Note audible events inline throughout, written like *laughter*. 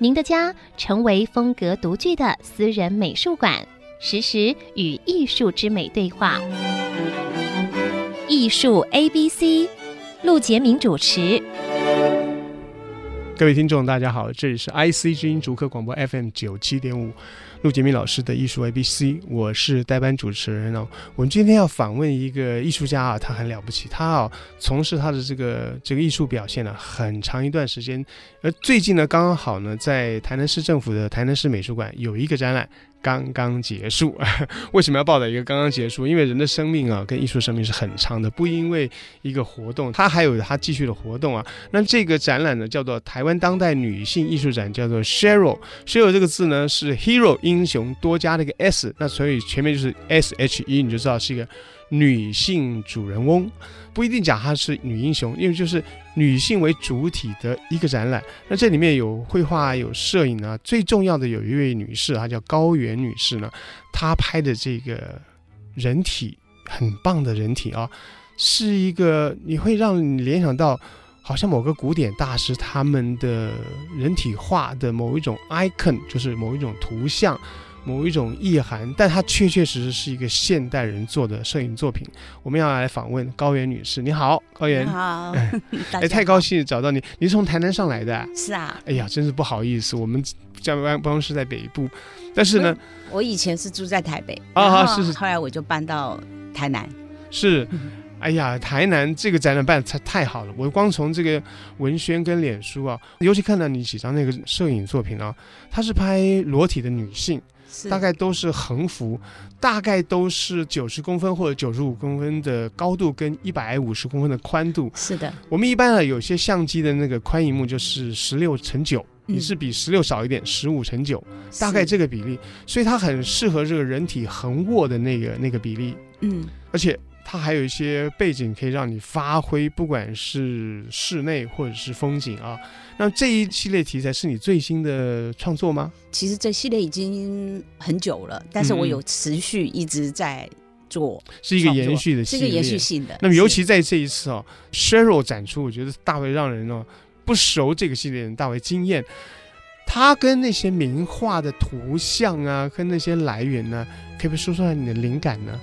您的家成为风格独具的私人美术馆，实时与艺术之美对话。艺术 A B C，陆杰明主持。各位听众，大家好，这里是 IC 之音竹科广播 FM 九七点五，陆杰明老师的艺术 ABC，我是代班主持人哦。我们今天要访问一个艺术家啊，他很了不起，他啊从事他的这个这个艺术表现呢很长一段时间，而最近呢，刚刚好呢，在台南市政府的台南市美术馆有一个展览。刚刚结束，*laughs* 为什么要报道一个刚刚结束？因为人的生命啊，跟艺术生命是很长的，不因为一个活动，它还有它继续的活动啊。那这个展览呢，叫做台湾当代女性艺术展，叫做 Sheryl。Sheryl 这个字呢，是 Hero 英雄多加了一个 S，那所以前面就是 S H E，你就知道是一个女性主人翁。不一定讲她是女英雄，因为就是女性为主体的一个展览。那这里面有绘画，有摄影啊。最重要的有一位女士，她叫高原女士呢。她拍的这个人体很棒的人体啊，是一个你会让你联想到，好像某个古典大师他们的人体画的某一种 icon，就是某一种图像。某一种意涵，但它确确实实是一个现代人做的摄影作品。我们要来访问高原女士，你好，高原。你好，哎，*laughs* 太高兴找到你，你是从台南上来的？是啊。哎呀，真是不好意思，我们家办办公室在北部，但是呢，我以前是住在台北啊，是是，后来我就搬到台南。是，*laughs* 哎呀，台南这个展览办得太太好了，我光从这个文宣跟脸书啊，尤其看到你几张那个摄影作品啊，它是拍裸体的女性。大概都是横幅，大概都是九十公分或者九十五公分的高度，跟一百五十公分的宽度。是的，我们一般啊，有些相机的那个宽荧幕就是十六乘九，你是比十六少一点，十五乘九，大概这个比例，所以它很适合这个人体横卧的那个那个比例。嗯，而且。它还有一些背景可以让你发挥，不管是室内或者是风景啊。那这一系列题材是你最新的创作吗？其实这系列已经很久了，但是我有持续一直在做，是一个延续的，是一个延续性的。那么尤其在这一次哦，Shero 展出，我觉得大为让人哦不熟这个系列人大为惊艳。它跟那些名画的图像啊，跟那些来源呢，可不可以说出来你的灵感呢？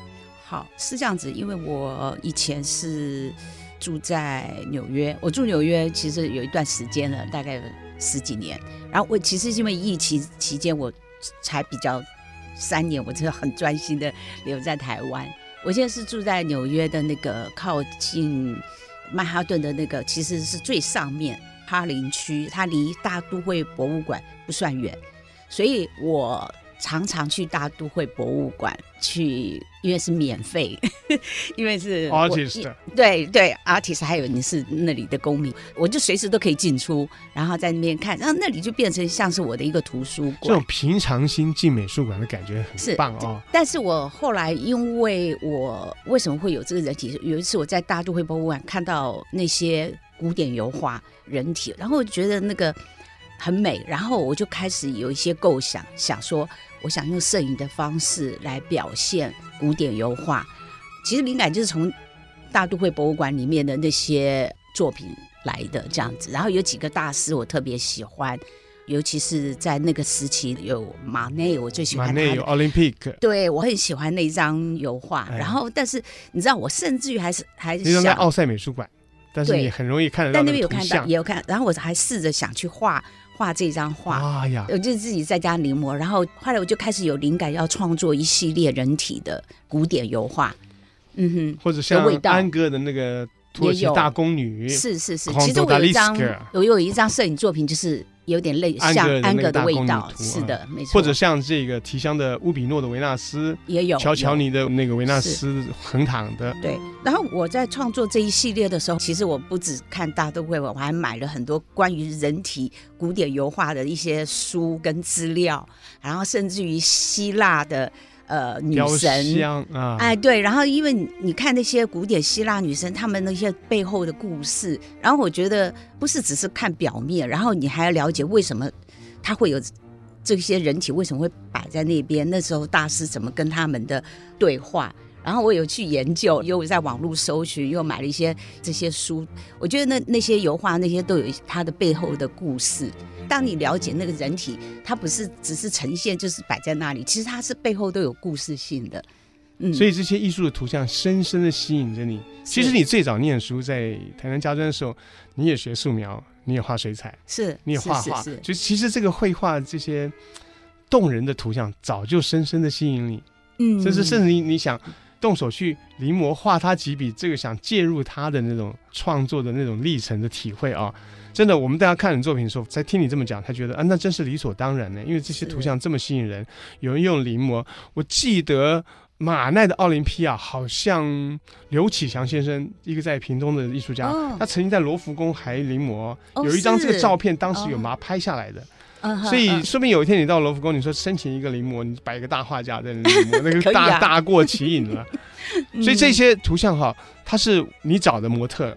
好，是这样子，因为我以前是住在纽约，我住纽约其实有一段时间了，大概十几年。然后我其实因为疫情期间，我才比较三年，我真的很专心的留在台湾。我现在是住在纽约的那个靠近曼哈顿的那个，其实是最上面哈林区，它离大都会博物馆不算远，所以我。常常去大都会博物馆去，因为是免费，*laughs* 因为是 artist，对对，artist，还有你是那里的公民，我就随时都可以进出，然后在那边看，然后那里就变成像是我的一个图书馆。这种平常心进美术馆的感觉很棒哦。但是我后来因为我为什么会有这个人体？有一次我在大都会博物馆看到那些古典油画人体，然后我觉得那个。很美，然后我就开始有一些构想，想说我想用摄影的方式来表现古典油画。其实灵感就是从大都会博物馆里面的那些作品来的这样子。然后有几个大师我特别喜欢，尤其是在那个时期有马内，我最喜欢马内有奥林匹克，对我很喜欢那张油画。然后，但是你知道，我甚至于还是还是想在奥赛美术馆，但是你很容易看得到，但那边有看到，也有看。然后我还试着想去画。画这张画，哎呀，我就自己在家临摹，然后后来我就开始有灵感，要创作一系列人体的古典油画，嗯哼，或者像安哥的那个土耳其大宫女，是是是。其实我有一张，我有一张摄影作品，就是有点类安像安格的味道是的，没错。或者像这个提香的乌比诺的维纳斯，也有乔乔有尼的那个维纳斯横躺的，对，然后我在创作这一系列的时候，其实我不只看大都会，我还买了很多关于人体古典油画的一些书跟资料，然后甚至于希腊的呃女神啊，哎对，然后因为你你看那些古典希腊女神，她们那些背后的故事，然后我觉得不是只是看表面，然后你还要了解为什么她会有这些人体为什么会摆在那边，那时候大师怎么跟他们的对话。然后我有去研究，又在网络搜寻，又买了一些这些书。我觉得那那些油画，那些都有它的背后的故事。当你了解那个人体，它不是只是呈现，就是摆在那里，其实它是背后都有故事性的。嗯，所以这些艺术的图像深深的吸引着你。其实你最早念书在台南家专的时候，你也学素描，你也画水彩，是，你也画画，是是是就其实这个绘画这些动人的图像，早就深深的吸引你。嗯，甚至甚至你你想。动手去临摹画他几笔，这个想介入他的那种创作的那种历程的体会啊，真的，我们大家看你作品的时候，在听你这么讲，他觉得啊，那真是理所当然呢，因为这些图像这么吸引人。有人用临摹，我记得马奈的奥林匹亚，好像刘启强先生，一个在屏东的艺术家，哦、他曾经在罗浮宫还临摹，哦、有一张这个照片，当时有把它拍下来的。所以，说明有一天你到罗浮宫，你说申请一个临摹，你摆一个大画架在那临摹，那个大、*laughs* 啊、大过其瘾了。*laughs* 所以这些图像哈，它是你找的模特，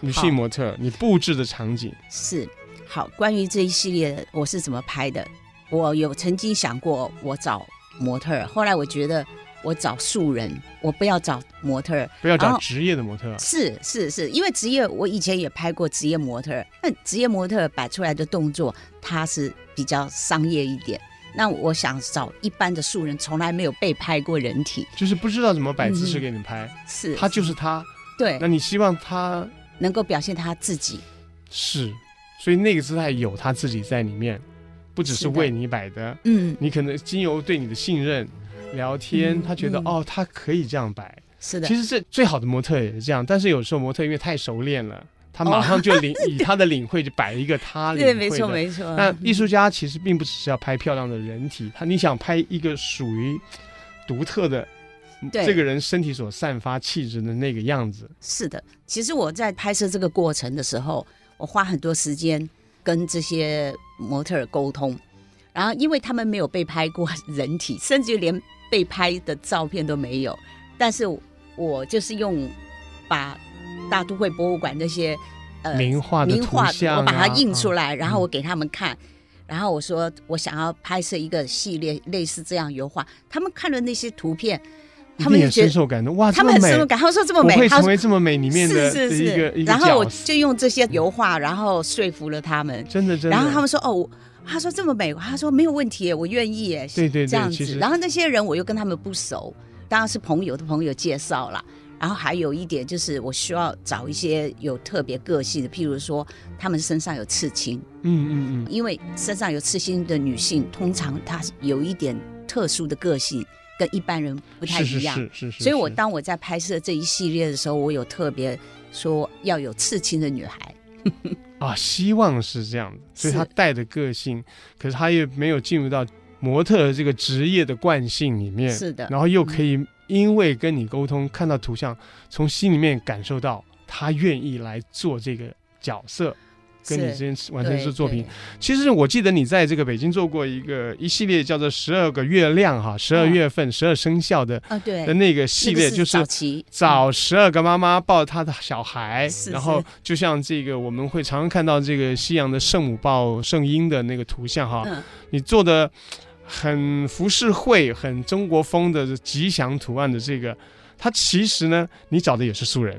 女性模特，你布置的场景。是。好。关于这一系列我是怎么拍的，我有曾经想过我找模特，后来我觉得我找素人，我不要找模特，不要找职业的模特。是是是，因为职业我以前也拍过职业模特，那职业模特摆出来的动作，它是。比较商业一点，那我想找一般的素人，从来没有被拍过人体，就是不知道怎么摆姿势给你拍，嗯、是。他就是他，对，那你希望他能够表现他自己，是，所以那个姿态有他自己在里面，不只是为你摆的，的，嗯，你可能经由对你的信任聊天，嗯、他觉得、嗯、哦，他可以这样摆，是的，其实这最好的模特也是这样，但是有时候模特因为太熟练了。他马上就领 *laughs* 以他的领会就摆一个他领会的，对，没错没错。那艺术家其实并不只是要拍漂亮的人体，他你想拍一个属于独特的，这个人身体所散发气质的那个样子。是的，其实我在拍摄这个过程的时候，我花很多时间跟这些模特儿沟通，然后因为他们没有被拍过人体，甚至连被拍的照片都没有，但是我就是用把。大都会博物馆那些呃名画的图像、啊、我把它印出来，啊、然后我给他们看、嗯，然后我说我想要拍摄一个系列类似这样油画，他们看了那些图片，他们也深受感动。哇，他们很深受感，他们说这么美，我会成为这么美里面的是是是。然后我就用这些油画，然后说服了他们，真的真的，然后他们说哦，他说这么美，他说没有问题，我愿意耶，对对对，这样子，然后那些人我又跟他们不熟，当然是朋友的朋友介绍了。然后还有一点就是，我需要找一些有特别个性的，譬如说，他们身上有刺青，嗯嗯嗯，因为身上有刺青的女性，通常她有一点特殊的个性，跟一般人不太一样。是是是，是，是。所以我当我在拍摄这一系列的时候，我有特别说要有刺青的女孩。啊，希望是这样的，所以他带的个性，可是他也没有进入到模特这个职业的惯性里面。是的，然后又可以。因为跟你沟通，看到图像，从心里面感受到他愿意来做这个角色，跟你之间完成这作品。其实我记得你在这个北京做过一个一系列叫做“十二个月亮”哈，十二月份、十二生肖的啊，对。的那个系列，就是找十二个妈妈抱她的小孩，然后就像这个我们会常常看到这个西洋的圣母抱圣婴的那个图像哈，你做的。很浮世绘、很中国风的吉祥图案的这个，它其实呢，你找的也是素人，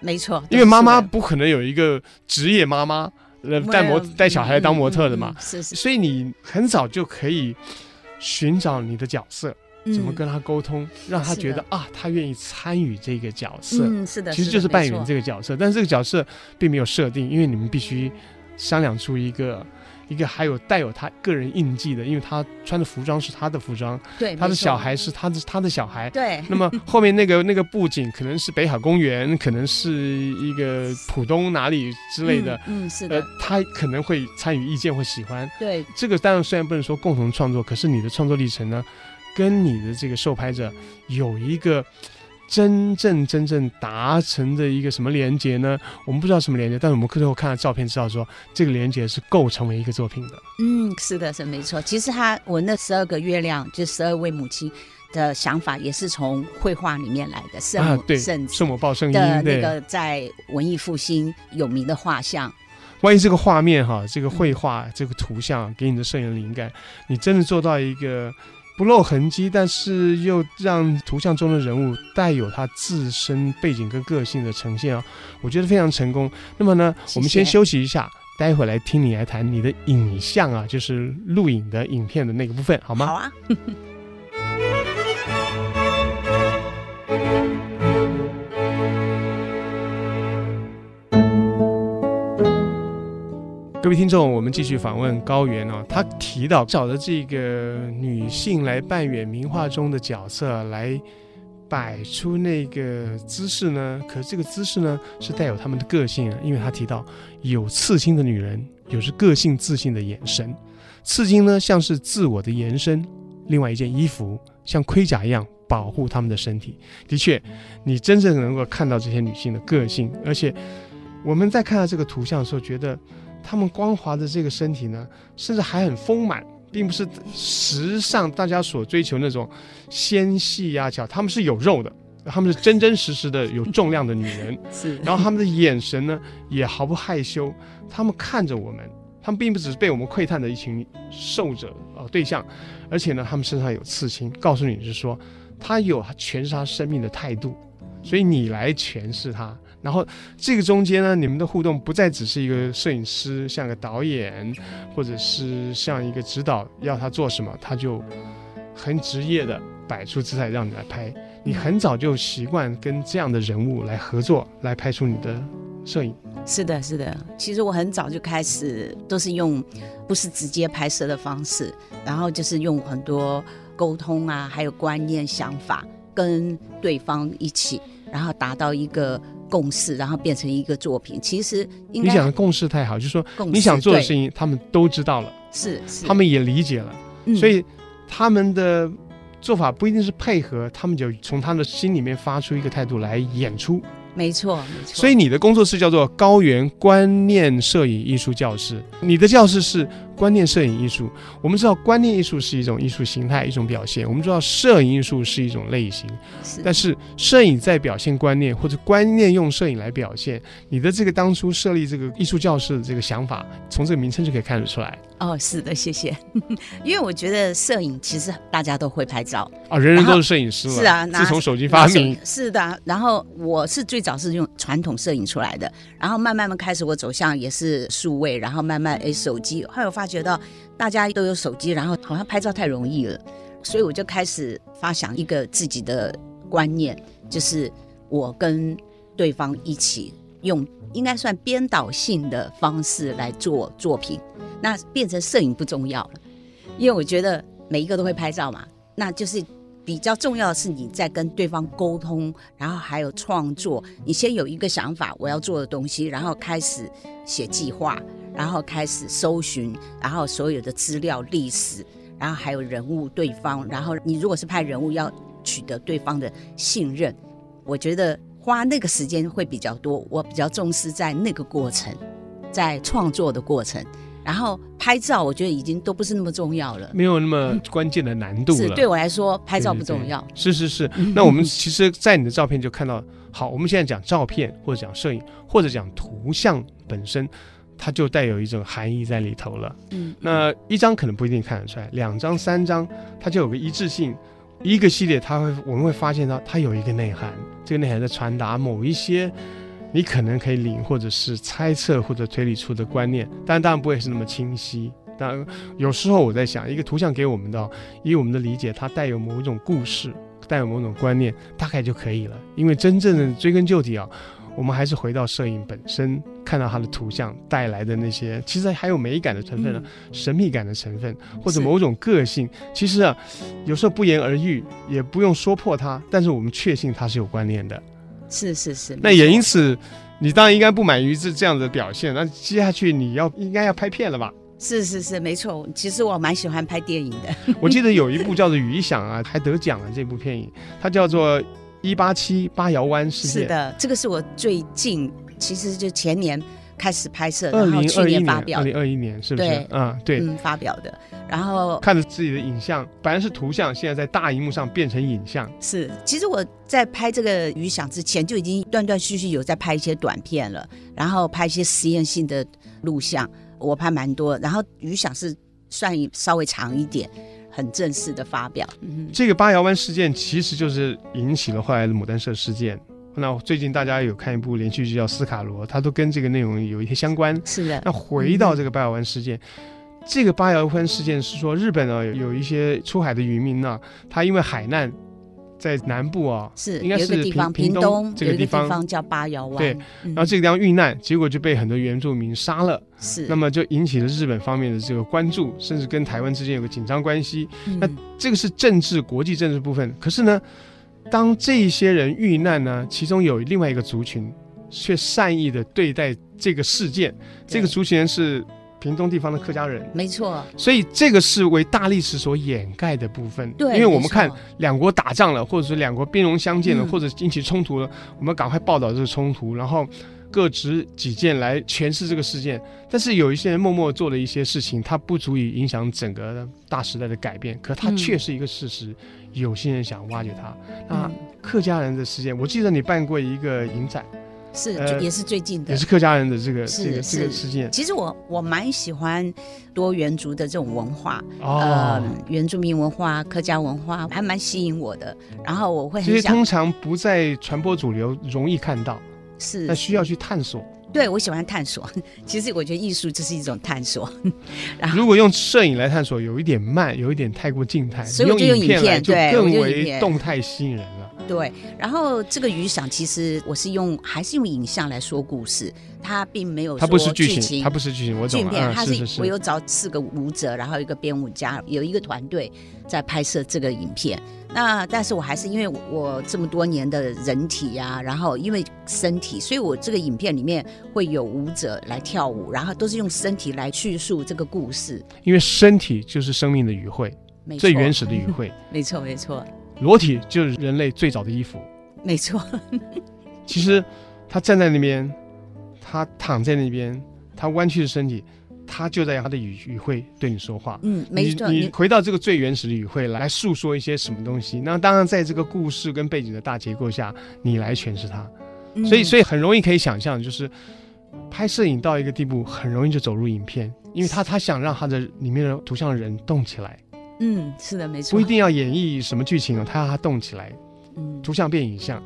没错，因为妈妈不可能有一个职业妈妈呃带模带小孩当模特的嘛，所以你很早就可以寻找你的角色，嗯、怎么跟他沟通，让他觉得啊，他愿意参与这个角色，嗯，是的，其实就是扮演这个角色，但是这个角色并没有设定，因为你们必须商量出一个。一个还有带有他个人印记的，因为他穿的服装是他的服装，对，他的小孩是他的他的小孩，对。*laughs* 那么后面那个那个布景可能是北海公园，可能是一个浦东哪里之类的，嗯，嗯，是的，呃，他可能会参与意见或喜欢，对。这个当然虽然不能说共同创作，可是你的创作历程呢，跟你的这个受拍者有一个。真正真正达成的一个什么连接呢？我们不知道什么连接，但是我们最后看了照片，知道说这个连接是构成为一个作品的。嗯，是的，是没错。其实他我那十二个月亮，就十二位母亲的想法，也是从绘画里面来的。圣母、啊、圣圣母抱圣婴的那个在文艺复兴有名的画像。万一这个画面哈，这个绘画、嗯、这个图像给你的摄影灵感，你真的做到一个。不露痕迹，但是又让图像中的人物带有他自身背景跟个性的呈现啊，我觉得非常成功。那么呢，谢谢我们先休息一下，待会来听你来谈你的影像啊，就是录影的影片的那个部分，好吗？好啊。各位听众，我们继续访问高原啊。他提到找的这个女性来扮演名画中的角色，来摆出那个姿势呢。可是这个姿势呢，是带有他们的个性啊。因为他提到有刺青的女人，有着个性自信的眼神。刺青呢，像是自我的延伸。另外一件衣服像盔甲一样保护他们的身体。的确，你真正能够看到这些女性的个性。而且我们在看到这个图像的时候，觉得。他们光滑的这个身体呢，甚至还很丰满，并不是时尚大家所追求那种纤细呀、啊、巧，他们是有肉的，他们是真真实实的有重量的女人。*laughs* 是，然后他们的眼神呢，也毫不害羞，他们看着我们，他们并不只是被我们窥探的一群受者啊、呃、对象，而且呢，他们身上有刺青，告诉你是说，他有诠释他生命的态度，所以你来诠释他。然后这个中间呢，你们的互动不再只是一个摄影师像个导演，或者是像一个指导，要他做什么，他就很职业的摆出姿态让你来拍。你很早就习惯跟这样的人物来合作，来拍出你的摄影。是的，是的。其实我很早就开始都是用不是直接拍摄的方式，然后就是用很多沟通啊，还有观念、想法跟对方一起，然后达到一个。共识，然后变成一个作品。其实应该，你讲的共识太好，就是说你想做的事情，他们都知道了，是，是他们也理解了，嗯，所以他们的做法不一定是配合，他们就从他们的心里面发出一个态度来演出。没错，没错。所以你的工作室叫做高原观念摄影艺术教室，你的教室是观念摄影艺术。我们知道观念艺术是一种艺术形态，一种表现。我们知道摄影艺术是一种类型，是。但是摄影在表现观念，或者观念用摄影来表现。你的这个当初设立这个艺术教室的这个想法，从这个名称就可以看得出来。哦，是的，谢谢。*laughs* 因为我觉得摄影其实大家都会拍照啊，人人都是摄影师了。是啊，自从手机发明，是的。然后我是最早是用传统摄影出来的，然后慢慢慢开始我走向也是数位，然后慢慢哎手机。后来我发觉到大家都有手机，然后好像拍照太容易了，所以我就开始发想一个自己的观念，就是我跟对方一起用应该算编导性的方式来做作品。那变成摄影不重要了，因为我觉得每一个都会拍照嘛。那就是比较重要的是你在跟对方沟通，然后还有创作。你先有一个想法，我要做的东西，然后开始写计划，然后开始搜寻，然后所有的资料、历史，然后还有人物、对方。然后你如果是拍人物，要取得对方的信任，我觉得花那个时间会比较多。我比较重视在那个过程，在创作的过程。然后拍照，我觉得已经都不是那么重要了，没有那么关键的难度了。是对我来说，拍照不重要。对对对，是是是。那我们其实，在你的照片就看到，好，我们现在讲照片，或者讲摄影，或者讲图像本身，它就带有一种含义在里头了。嗯，那一张可能不一定看得出来，两张、三张，它就有个一致性。一个系列，它会我们会发现到它有一个内涵，这个内涵在传达某一些。你可能可以领，或者是猜测，或者推理出的观念，但当然不会是那么清晰。当然，有时候我在想，一个图像给我们的，以我们的理解，它带有某一种故事，带有某种观念，大概就可以了。因为真正的追根究底啊，我们还是回到摄影本身，看到它的图像带来的那些，其实还有美感的成分呢，嗯、神秘感的成分，或者某种个性。其实啊，有时候不言而喻，也不用说破它，但是我们确信它是有关联的。是是是。那也因此，你当然应该不满于这这样的表现。那接下去你要应该要拍片了吧？是是是，没错。其实我蛮喜欢拍电影的。我记得有一部叫做《雨响》啊，还得奖了。这部电影，它叫做。一八七八窑湾事件。是的，这个是我最近，其实就前年开始拍摄，然后去年发表。二零二一年是不是？啊，嗯，对，嗯，发表的。然后看着自己的影像，本来是图像，现在在大荧幕上变成影像。是，其实我在拍这个余响之前，就已经断断续续有在拍一些短片了，然后拍一些实验性的录像，我拍蛮多。然后余响是算稍微长一点。很正式的发表。嗯，这个八窑湾事件其实就是引起了后来的牡丹社事件。那最近大家有看一部连续剧叫《斯卡罗》，它都跟这个内容有一些相关。是的。那回到这个八窑湾事件，嗯、这个八窑湾事件是说日本呢有一些出海的渔民呢，他因为海难。在南部啊，是应该是有一个地方，屏东这个地方，叫八窑湾。对，然后这个地方遇难，结果就被很多原住民杀了。是，那么就引起了日本方面的这个关注，甚至跟台湾之间有个紧张关系。嗯、那这个是政治国际政治部分。可是呢，当这一些人遇难呢，其中有另外一个族群却善意的对待这个事件，这个族群是。屏东地方的客家人，没错，所以这个是为大历史所掩盖的部分。对，因为我们看两国打仗了，或者是两国兵戎相见了，嗯、或者引起冲突了，我们赶快报道这个冲突，然后各执己见来诠释这个事件。但是有一些人默默做了一些事情，它不足以影响整个大时代的改变，可它却是一个事实。嗯、有些人想挖掘它。那客家人的事件，我记得你办过一个影展。是，也是最近的，也是客家人的这个是这个这个事件。其实我我蛮喜欢多元族的这种文化，哦、呃，原住民文化、客家文化还蛮吸引我的。然后我会很想，其实通常不在传播主流，容易看到，是，那需要去探索。对，我喜欢探索。*laughs* 其实我觉得艺术就是一种探索。*laughs* 然后如果用摄影来探索，有一点慢，有一点太过静态。所以我就用影片，就更为动态吸引人了。对，然后这个雨响其实我是用还是用影像来说故事，它并没有它不是剧情，它不是剧情，我懂了。片，它是，我有找四个舞者，然后一个编舞家，有一个团队在拍摄这个影片。那但是我还是因为我这么多年的人体呀、啊，然后因为身体，所以我这个影片里面会有舞者来跳舞，然后都是用身体来叙述这个故事。因为身体就是生命的语汇，最原始的语汇。没错，没错。裸体就是人类最早的衣服，没错。其实他站在那边，他躺在那边，他弯曲的身体，他就在用他的语语汇对你说话。嗯，没错。你回到这个最原始的语汇来诉说一些什么东西？那当然，在这个故事跟背景的大结构下，你来诠释它。嗯、所以，所以很容易可以想象，就是拍摄影到一个地步，很容易就走入影片，因为他他想让他的里面的图像的人动起来。嗯，是的，没错。不一定要演绎什么剧情啊，他要他动起来，嗯，图像变影像。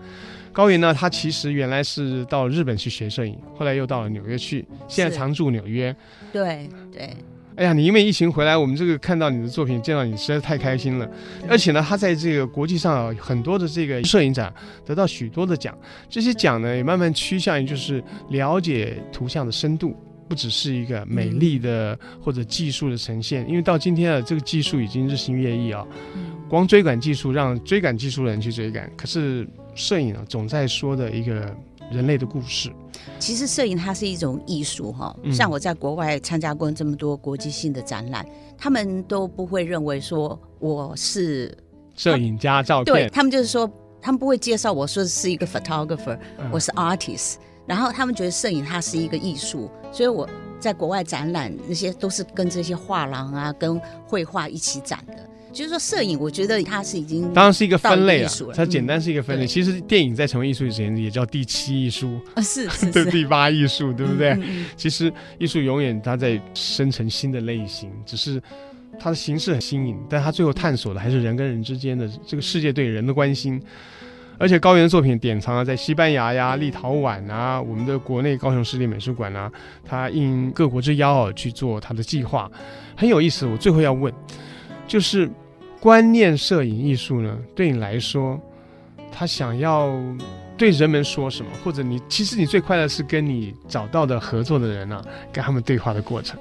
高原呢，他其实原来是到日本去学摄影，后来又到了纽约去，现在常驻纽约。对对。哎呀，你因为疫情回来，我们这个看到你的作品，见到你实在是太开心了。而且呢，他在这个国际上很多的这个摄影展得到许多的奖，这些奖呢也慢慢趋向于就是了解图像的深度。不只是一个美丽的或者技术的呈现，因为到今天啊，这个技术已经日新月异啊。光追赶技术让追赶技术的人去追赶，可是摄影啊，总在说的一个人类的故事。其实摄影它是一种艺术哈，像我在国外参加过这么多国际性的展览，他们都不会认为说我是摄影家，照片，对，他们就是说，他们不会介绍我说是一个 photographer，我是 artist。然后他们觉得摄影它是一个艺术，所以我在国外展览那些都是跟这些画廊啊、跟绘画一起展的。就是说，摄影我觉得它是已经当然是一个分类啊，它简单是一个分类。嗯、其实电影在成为艺术之前也叫第七艺术啊，是是对第八艺术，对不对？嗯嗯、其实艺术永远它在生成新的类型，只是它的形式很新颖，但它最后探索的还是人跟人之间的这个世界对人的关心。而且高原的作品典藏啊，在西班牙呀、立陶宛啊，我们的国内高雄市立美术馆啊，他应各国之邀啊去做他的计划，很有意思。我最后要问，就是观念摄影艺术呢，对你来说，他想要对人们说什么，或者你其实你最快乐是跟你找到的合作的人啊，跟他们对话的过程。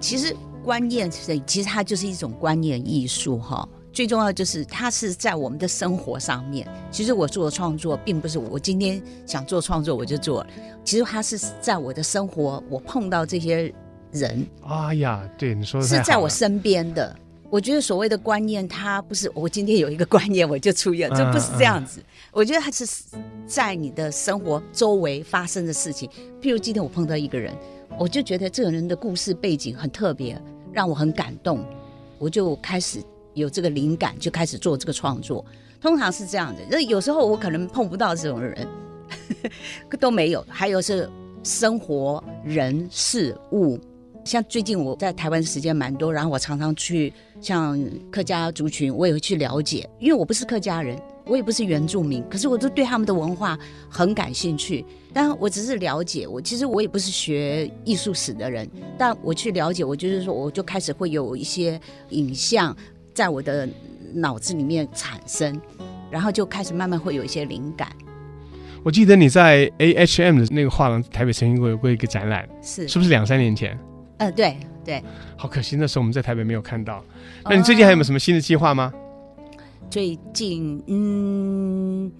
其实观念摄影，其实它就是一种观念艺术哈。最重要就是它是在我们的生活上面。其实我做的创作，并不是我今天想做创作我就做，其实它是在我的生活，我碰到这些人。哎呀，对你说的是在我身边的。我觉得所谓的观念，它不是我今天有一个观念我就出现，*laughs* 这不是这样子。我觉得它是在你的生活周围发生的事情。譬如今天我碰到一个人，我就觉得这个人的故事背景很特别，让我很感动，我就开始有这个灵感，就开始做这个创作。通常是这样的，那有时候我可能碰不到这种人，*laughs* 都没有。还有是生活人事物。像最近我在台湾时间蛮多，然后我常常去像客家族群，我也会去了解，因为我不是客家人，我也不是原住民，可是我都对他们的文化很感兴趣。但我只是了解，我其实我也不是学艺术史的人，但我去了解，我就是说，我就开始会有一些影像在我的脑子里面产生，然后就开始慢慢会有一些灵感。我记得你在 AHM 的那个画廊，台北曾经过有过一个展览，是是不是两三年前？呃，对对，好可惜那时候我们在台北没有看到。那你最近还有没有什么新的计划吗？最近，嗯，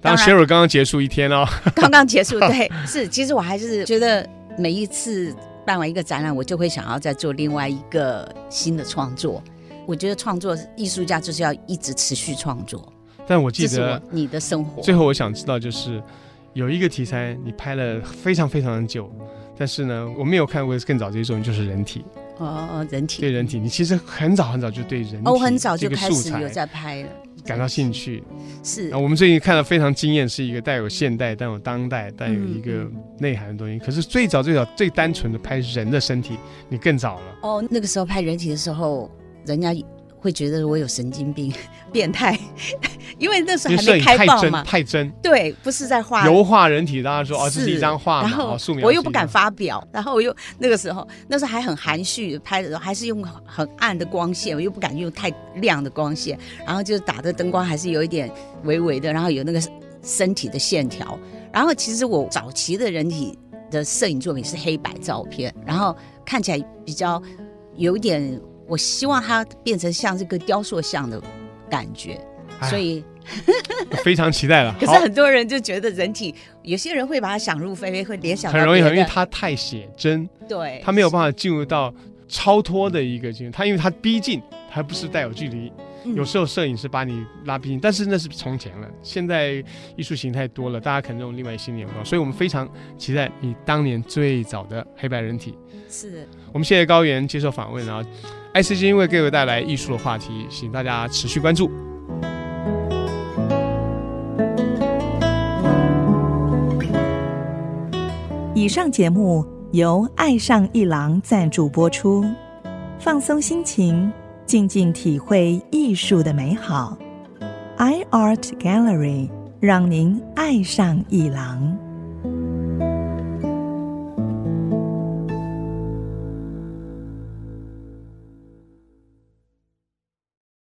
当然 Cheryl 刚刚结束一天哦，*laughs* 刚刚结束，对，*laughs* 是，其实我还是觉得每一次办完一个展览，我就会想要再做另外一个新的创作。我觉得创作艺术家就是要一直持续创作。但我记得你的生活，最后我想知道就是有一个题材你拍了非常非常的久。但是呢，我没有看过更早这一种，就是人体哦哦，人体对人体，你其实很早很早就对人体哦，很早就开始有在拍了，感到兴趣是。啊我们最近看了非常惊艳，是一个带有现代、带有当代、带有一个内涵的东西。可是最早最早最单纯的拍人的身体，你更早了哦。那个时候拍人体的时候，人家。会觉得我有神经病、*laughs* 变态，*laughs* 因为那时候还没开放嘛，太真。对，不是在画油画人体，大家说哦，这是一张画，然后我又不敢发表，然后我又那个时候那时候还很含蓄拍的时候，还是用很暗的光线，我又不敢用太亮的光线，然后就打的灯光还是有一点微微的，然后有那个身体的线条。然后其实我早期的人体的摄影作品是黑白照片，然后看起来比较有一点。我希望它变成像这个雕塑像的感觉，所以 *laughs* 非常期待了。*laughs* 可是很多人就觉得人体，有些人会把它想入非非，会联想很容易，因为它太写真，对，它没有办法进入到超脱的一个境界。它因为它逼近，它不是带有距离。有时候摄影师把你拉逼近，但是那是从前了。现在艺术形态多了，大家可能用另外一新的眼光，所以我们非常期待你当年最早的黑白人体。是，我们谢谢高原接受访问，然后。IC 之音为各位带来艺术的话题，请大家持续关注。以上节目由爱上一郎赞助播出，放松心情，静静体会艺术的美好。iArt Gallery 让您爱上艺廊。